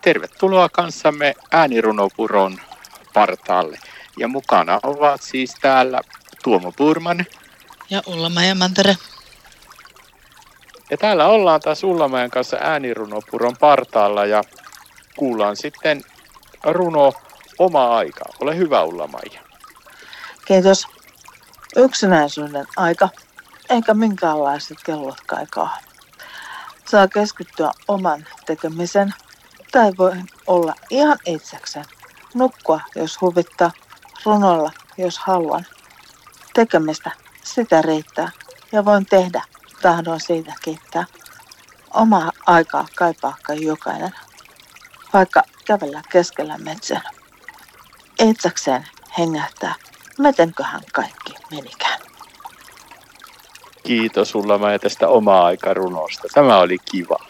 Tervetuloa kanssamme äänirunopuron partaalle. Ja mukana ovat siis täällä Tuomo Purman. Ja Ulla Mantere. Ja täällä ollaan taas Ullamäen kanssa äänirunopuron partaalla ja kuullaan sitten runo Oma aika. Ole hyvä Ulla-Maija. Kiitos. Yksinäisyyden aika, eikä minkäänlaiset kellot kaikaa. Saa keskittyä oman tekemisen tai voi olla ihan itsekseen. Nukkua, jos huvittaa, runolla, jos haluan. Tekemistä, sitä riittää ja voin tehdä, tahdon siitä kiittää. Omaa aikaa kaipaa jokainen, vaikka kävellä keskellä metsän. Itsekseen hengähtää, mitenköhän kaikki menikään. Kiitos sulla mä tästä omaa aikarunosta. Tämä oli kiva.